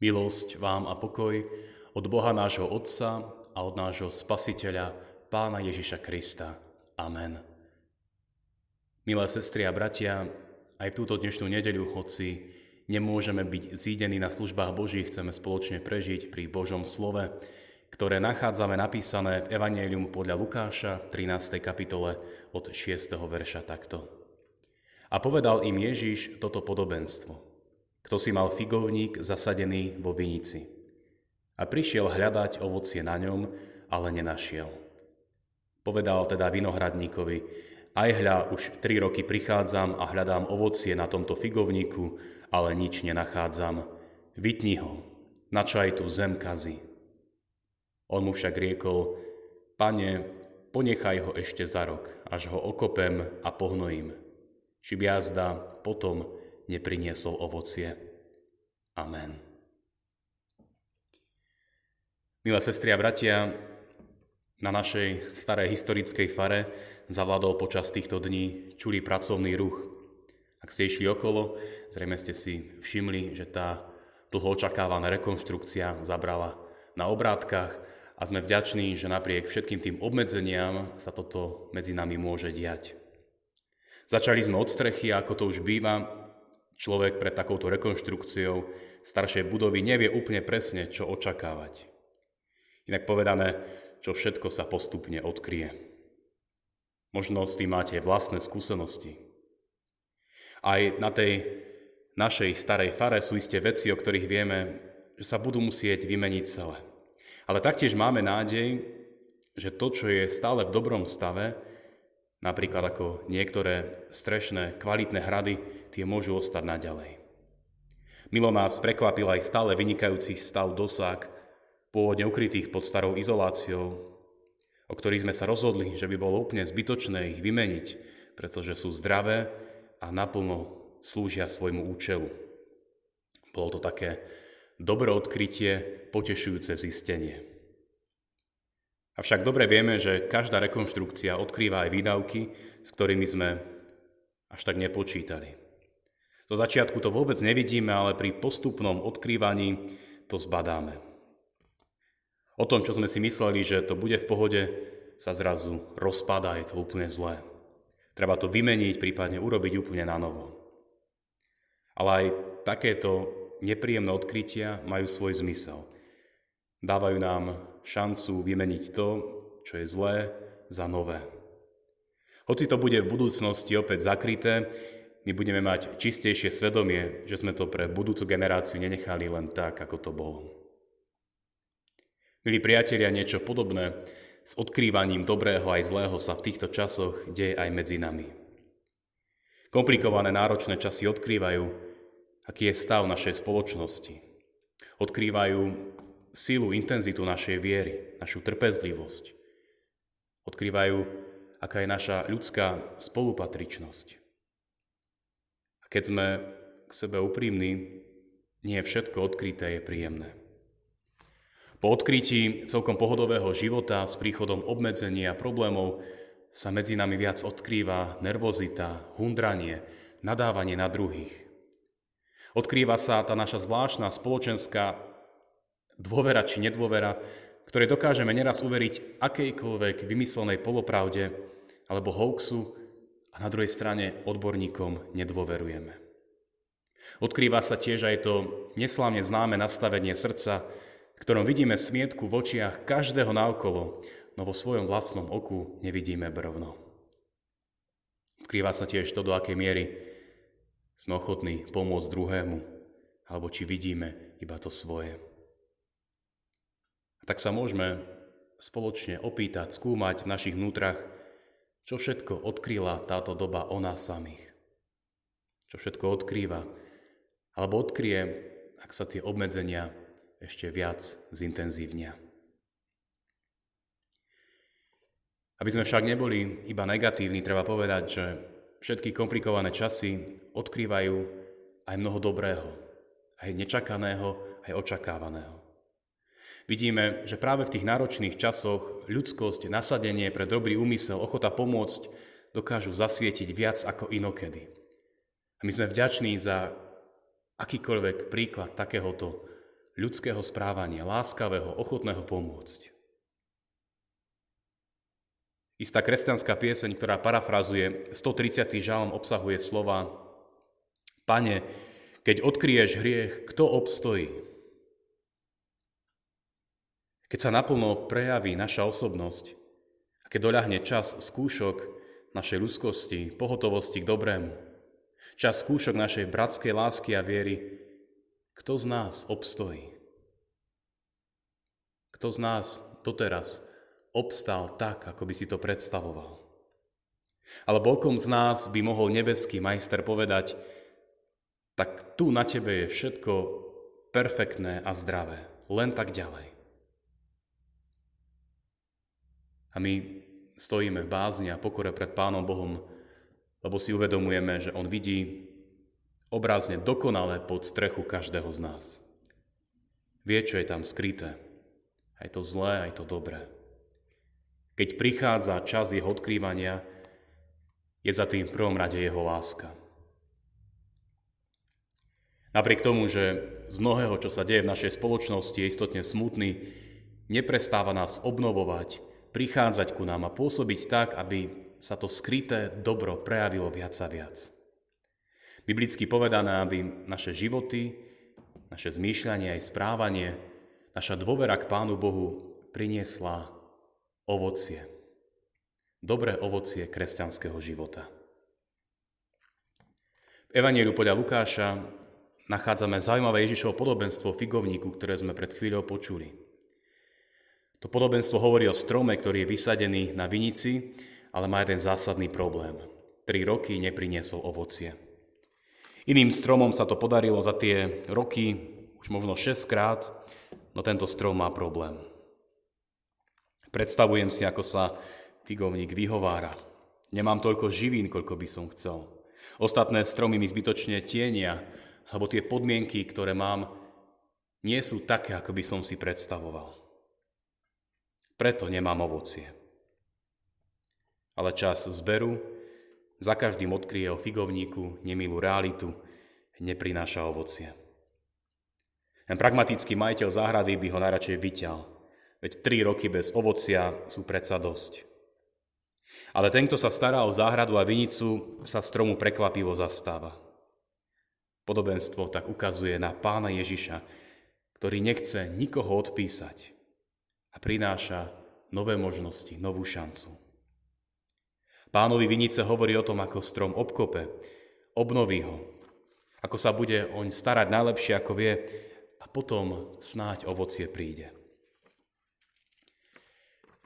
Milosť vám a pokoj od Boha nášho Otca a od nášho Spasiteľa, Pána Ježiša Krista. Amen. Milé sestry a bratia, aj v túto dnešnú nedeľu, hoci nemôžeme byť zídení na službách Božích, chceme spoločne prežiť pri Božom slove, ktoré nachádzame napísané v Evangelium podľa Lukáša v 13. kapitole od 6. verša takto. A povedal im Ježiš toto podobenstvo – kto si mal figovník zasadený vo vinici. A prišiel hľadať ovocie na ňom, ale nenašiel. Povedal teda vinohradníkovi, aj hľa, už tri roky prichádzam a hľadám ovocie na tomto figovníku, ale nič nenachádzam. Vytni ho, na čo aj tu zem kazí. On mu však riekol, pane, ponechaj ho ešte za rok, až ho okopem a pohnojím. Či jazda potom nepriniesol ovocie. Amen. Milé sestry a bratia, na našej starej historickej fare zavládol počas týchto dní čulý pracovný ruch. Ak ste išli okolo, zrejme ste si všimli, že tá dlho očakávaná rekonštrukcia zabrala na obrátkach a sme vďační, že napriek všetkým tým obmedzeniam sa toto medzi nami môže diať. Začali sme od strechy, ako to už býva, Človek pred takouto rekonštrukciou staršej budovy nevie úplne presne, čo očakávať. Inak povedané, čo všetko sa postupne odkrie. Možno s tým máte vlastné skúsenosti. Aj na tej našej starej fare sú isté veci, o ktorých vieme, že sa budú musieť vymeniť celé. Ale taktiež máme nádej, že to, čo je stále v dobrom stave, Napríklad ako niektoré strešné, kvalitné hrady, tie môžu ostať naďalej. Milo nás prekvapil aj stále vynikajúci stav dosák, pôvodne ukrytých pod starou izoláciou, o ktorých sme sa rozhodli, že by bolo úplne zbytočné ich vymeniť, pretože sú zdravé a naplno slúžia svojmu účelu. Bolo to také dobré odkrytie, potešujúce zistenie. Avšak dobre vieme, že každá rekonštrukcia odkrýva aj výdavky, s ktorými sme až tak nepočítali. Do začiatku to vôbec nevidíme, ale pri postupnom odkrývaní to zbadáme. O tom, čo sme si mysleli, že to bude v pohode, sa zrazu rozpadá, je to úplne zlé. Treba to vymeniť, prípadne urobiť úplne na novo. Ale aj takéto nepríjemné odkrytia majú svoj zmysel. Dávajú nám šancu vymeniť to, čo je zlé, za nové. Hoci to bude v budúcnosti opäť zakryté, my budeme mať čistejšie svedomie, že sme to pre budúcu generáciu nenechali len tak, ako to bolo. Milí priatelia, niečo podobné s odkrývaním dobrého aj zlého sa v týchto časoch deje aj medzi nami. Komplikované náročné časy odkrývajú, aký je stav našej spoločnosti. Odkrývajú sílu, intenzitu našej viery, našu trpezlivosť. Odkrývajú, aká je naša ľudská spolupatričnosť. A keď sme k sebe úprimní, nie všetko odkryté je príjemné. Po odkrytí celkom pohodového života s príchodom obmedzenia a problémov sa medzi nami viac odkrýva nervozita, hundranie, nadávanie na druhých. Odkrýva sa tá naša zvláštna spoločenská dôvera či nedôvera, ktoré dokážeme neraz uveriť akejkoľvek vymyslenej polopravde alebo hoaxu a na druhej strane odborníkom nedôverujeme. Odkrýva sa tiež aj to neslávne známe nastavenie srdca, ktorom vidíme smietku v očiach každého naokolo, no vo svojom vlastnom oku nevidíme brvno. Odkrýva sa tiež to, do akej miery sme ochotní pomôcť druhému, alebo či vidíme iba to svoje tak sa môžeme spoločne opýtať, skúmať v našich vnútrach, čo všetko odkryla táto doba o nás samých. Čo všetko odkrýva, alebo odkryje, ak sa tie obmedzenia ešte viac zintenzívnia. Aby sme však neboli iba negatívni, treba povedať, že všetky komplikované časy odkrývajú aj mnoho dobrého, aj nečakaného, aj očakávaného. Vidíme, že práve v tých náročných časoch ľudskosť, nasadenie pre dobrý úmysel, ochota pomôcť dokážu zasvietiť viac ako inokedy. A my sme vďační za akýkoľvek príklad takéhoto ľudského správania, láskavého, ochotného pomôcť. Istá kresťanská pieseň, ktorá parafrazuje 130. žalm, obsahuje slova Pane, keď odkryješ hriech, kto obstojí? Keď sa naplno prejaví naša osobnosť a keď doľahne čas skúšok našej ľudskosti, pohotovosti k dobrému, čas skúšok našej bratskej lásky a viery, kto z nás obstojí? Kto z nás doteraz obstál tak, ako by si to predstavoval? Alebo okom z nás by mohol nebeský majster povedať, tak tu na tebe je všetko perfektné a zdravé. Len tak ďalej. A my stojíme v bázni a pokore pred Pánom Bohom, lebo si uvedomujeme, že On vidí obrazne dokonale pod strechu každého z nás. Vie, čo je tam skryté. Aj to zlé, aj to dobré. Keď prichádza čas jeho odkrývania, je za tým v prvom rade jeho láska. Napriek tomu, že z mnohého, čo sa deje v našej spoločnosti, je istotne smutný, neprestáva nás obnovovať, prichádzať ku nám a pôsobiť tak, aby sa to skryté dobro prejavilo viac a viac. Biblicky povedané, aby naše životy, naše zmýšľanie aj správanie, naša dôvera k Pánu Bohu priniesla ovocie. Dobré ovocie kresťanského života. V Evangeliu podľa Lukáša nachádzame zaujímavé Ježišovo podobenstvo figovníku, ktoré sme pred chvíľou počuli. To podobenstvo hovorí o strome, ktorý je vysadený na vinici, ale má jeden zásadný problém. Tri roky nepriniesol ovocie. Iným stromom sa to podarilo za tie roky, už možno 6 krát, no tento strom má problém. Predstavujem si, ako sa figovník vyhovára. Nemám toľko živín, koľko by som chcel. Ostatné stromy mi zbytočne tienia, lebo tie podmienky, ktoré mám, nie sú také, ako by som si predstavoval. Preto nemám ovocie. Ale čas zberu za každým odkryje o figovníku nemilú realitu, neprináša ovocie. Ten pragmatický majiteľ záhrady by ho najradšej vyťal, veď tri roky bez ovocia sú predsa dosť. Ale ten, kto sa stará o záhradu a vinicu, sa stromu prekvapivo zastáva. Podobenstvo tak ukazuje na pána Ježiša, ktorý nechce nikoho odpísať a prináša nové možnosti, novú šancu. Pánovi vinice hovorí o tom, ako strom obkope, obnoví ho, ako sa bude oň starať najlepšie, ako vie, a potom snáď ovocie príde.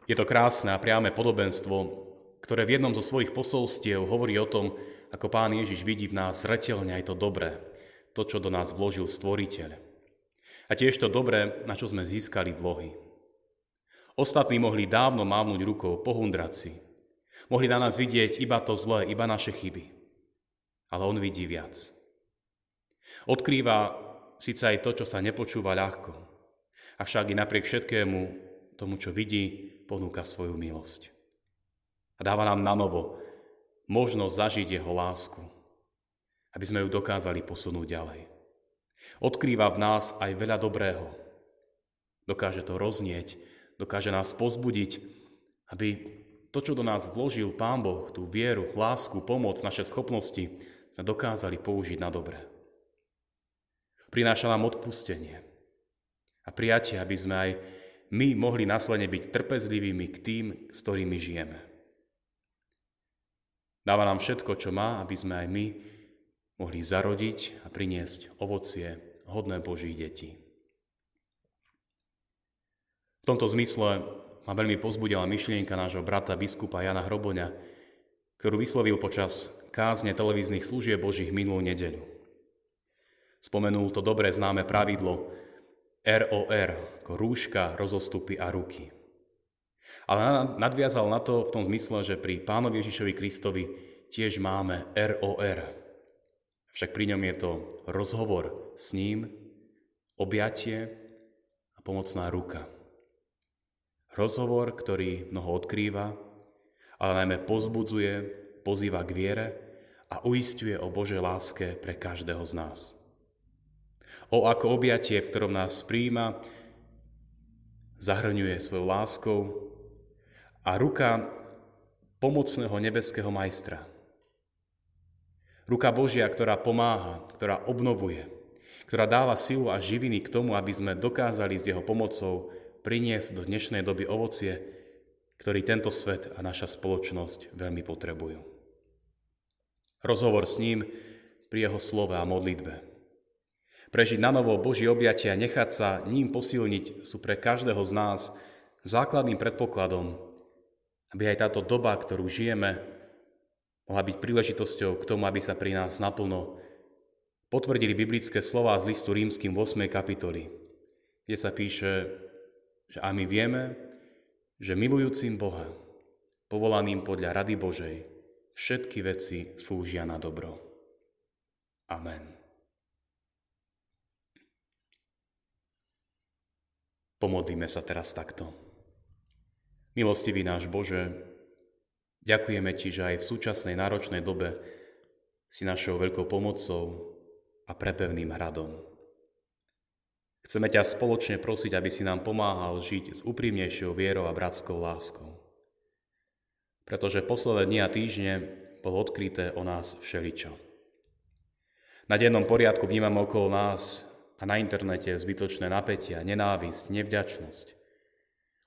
Je to krásne a priame podobenstvo, ktoré v jednom zo svojich posolstiev hovorí o tom, ako Pán Ježiš vidí v nás zretelne aj to dobré, to, čo do nás vložil Stvoriteľ. A tiež to dobré, na čo sme získali vlohy. Ostatní mohli dávno mávnuť rukou, pohundrať Mohli na nás vidieť iba to zlé, iba naše chyby. Ale on vidí viac. Odkrýva síce aj to, čo sa nepočúva ľahko, avšak i napriek všetkému tomu, čo vidí, ponúka svoju milosť. A dáva nám na novo možnosť zažiť jeho lásku, aby sme ju dokázali posunúť ďalej. Odkrýva v nás aj veľa dobrého. Dokáže to roznieť, dokáže nás pozbudiť, aby to, čo do nás vložil Pán Boh, tú vieru, lásku, pomoc, naše schopnosti, sme dokázali použiť na dobré. Prináša nám odpustenie a prijatie, aby sme aj my mohli následne byť trpezlivými k tým, s ktorými žijeme. Dáva nám všetko, čo má, aby sme aj my mohli zarodiť a priniesť ovocie hodné Božích detí. V tomto zmysle ma veľmi pozbudila myšlienka nášho brata biskupa Jana Hroboňa, ktorú vyslovil počas kázne televíznych služieb Božích minulú nedeľu. Spomenul to dobre známe pravidlo ROR, ako rúška, rozostupy a ruky. Ale nadviazal na to v tom zmysle, že pri pánovi Ježišovi Kristovi tiež máme ROR. Však pri ňom je to rozhovor s ním, objatie a pomocná ruka. Rozhovor, ktorý mnoho odkrýva, ale najmä pozbudzuje, pozýva k viere a uistuje o Božej láske pre každého z nás. O ako objatie, v ktorom nás príjma, zahrňuje svojou láskou a ruka pomocného nebeského majstra. Ruka Božia, ktorá pomáha, ktorá obnovuje, ktorá dáva silu a živiny k tomu, aby sme dokázali s jeho pomocou priniesť do dnešnej doby ovocie, ktorý tento svet a naša spoločnosť veľmi potrebujú. Rozhovor s ním pri jeho slove a modlitbe. Prežiť na novo Boží objatia a nechať sa ním posilniť sú pre každého z nás základným predpokladom, aby aj táto doba, ktorú žijeme, mohla byť príležitosťou k tomu, aby sa pri nás naplno potvrdili biblické slová z listu rímským 8. kapitoly, kde sa píše, že a my vieme, že milujúcim Boha, povolaným podľa rady Božej, všetky veci slúžia na dobro. Amen. Pomodlíme sa teraz takto. Milostivý náš Bože, ďakujeme Ti, že aj v súčasnej náročnej dobe si našou veľkou pomocou a prepevným hradom. Chceme ťa spoločne prosiť, aby si nám pomáhal žiť s úprimnejšou vierou a bratskou láskou. Pretože posledné dni a týždne bolo odkryté o nás všeličo. Na dennom poriadku vnímame okolo nás a na internete zbytočné napätia, nenávisť, nevďačnosť,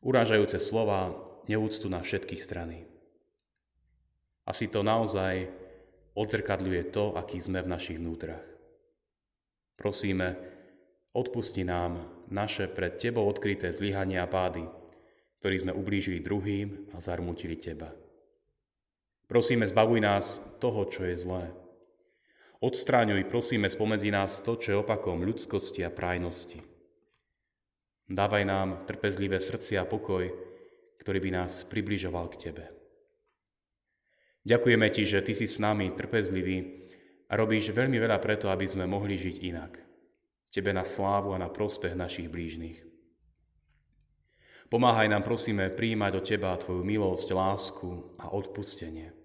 urážajúce slova, neúctu na všetkých strany. Asi to naozaj odzrkadľuje to, aký sme v našich vnútrach. Prosíme, odpusti nám naše pred Tebou odkryté zlyhania a pády, ktorý sme ublížili druhým a zarmutili Teba. Prosíme, zbavuj nás toho, čo je zlé. Odstráňuj, prosíme, spomedzi nás to, čo je opakom ľudskosti a prájnosti. Dávaj nám trpezlivé srdcia a pokoj, ktorý by nás približoval k Tebe. Ďakujeme Ti, že Ty si s nami trpezlivý a robíš veľmi veľa preto, aby sme mohli žiť inak. Tebe na slávu a na prospech našich blížnych. Pomáhaj nám, prosíme, príjmať do Teba Tvoju milosť, lásku a odpustenie.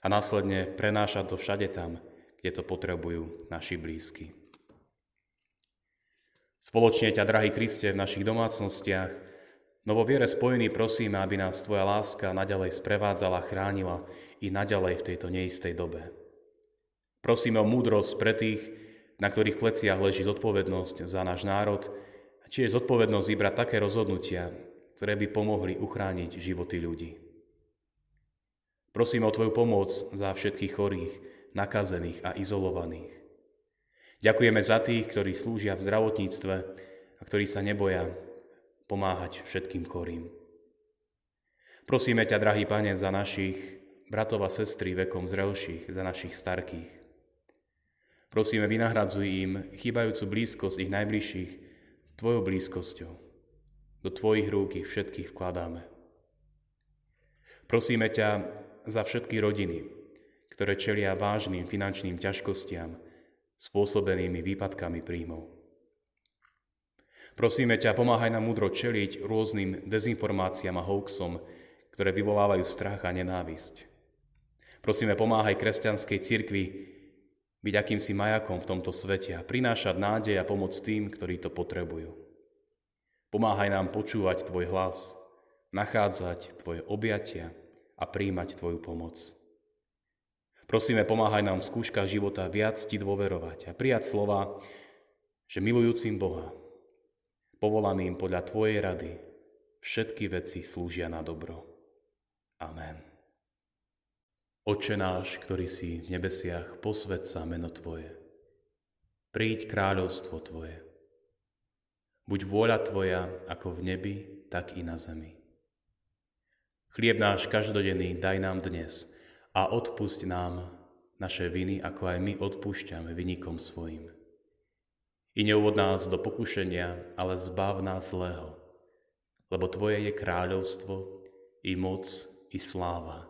A následne prenášať to všade tam, kde to potrebujú naši blízky. Spoločne ťa, drahý Kriste, v našich domácnostiach, no vo viere spojení prosíme, aby nás Tvoja láska naďalej sprevádzala, chránila i naďalej v tejto neistej dobe. Prosíme o múdrosť pre tých, na ktorých pleciach leží zodpovednosť za náš národ, či je zodpovednosť vybrať také rozhodnutia, ktoré by pomohli uchrániť životy ľudí. Prosím o Tvoju pomoc za všetkých chorých, nakazených a izolovaných. Ďakujeme za tých, ktorí slúžia v zdravotníctve a ktorí sa neboja pomáhať všetkým chorým. Prosíme ťa, drahý Pane, za našich bratov a sestry vekom zrelších, za našich starkých. Prosíme, vynahradzuj im chýbajúcu blízkosť ich najbližších Tvojou blízkosťou. Do Tvojich rúk ich všetkých vkladáme. Prosíme ťa za všetky rodiny, ktoré čelia vážnym finančným ťažkostiam spôsobenými výpadkami príjmov. Prosíme ťa, pomáhaj nám múdro čeliť rôznym dezinformáciám a hoaxom, ktoré vyvolávajú strach a nenávisť. Prosíme, pomáhaj kresťanskej cirkvi byť akýmsi majakom v tomto svete a prinášať nádej a pomoc tým, ktorí to potrebujú. Pomáhaj nám počúvať Tvoj hlas, nachádzať Tvoje objatia a príjmať Tvoju pomoc. Prosíme, pomáhaj nám v skúškach života viac Ti dôverovať a prijať slova, že milujúcim Boha, povolaným podľa Tvojej rady, všetky veci slúžia na dobro. Amen. Oče náš, ktorý si v nebesiach, posved sa meno Tvoje. Príď kráľovstvo Tvoje. Buď vôľa Tvoja ako v nebi, tak i na zemi. Chlieb náš každodenný daj nám dnes a odpusť nám naše viny, ako aj my odpúšťame vynikom svojim. I neuvod nás do pokušenia, ale zbav nás zlého, lebo Tvoje je kráľovstvo, i moc, i sláva,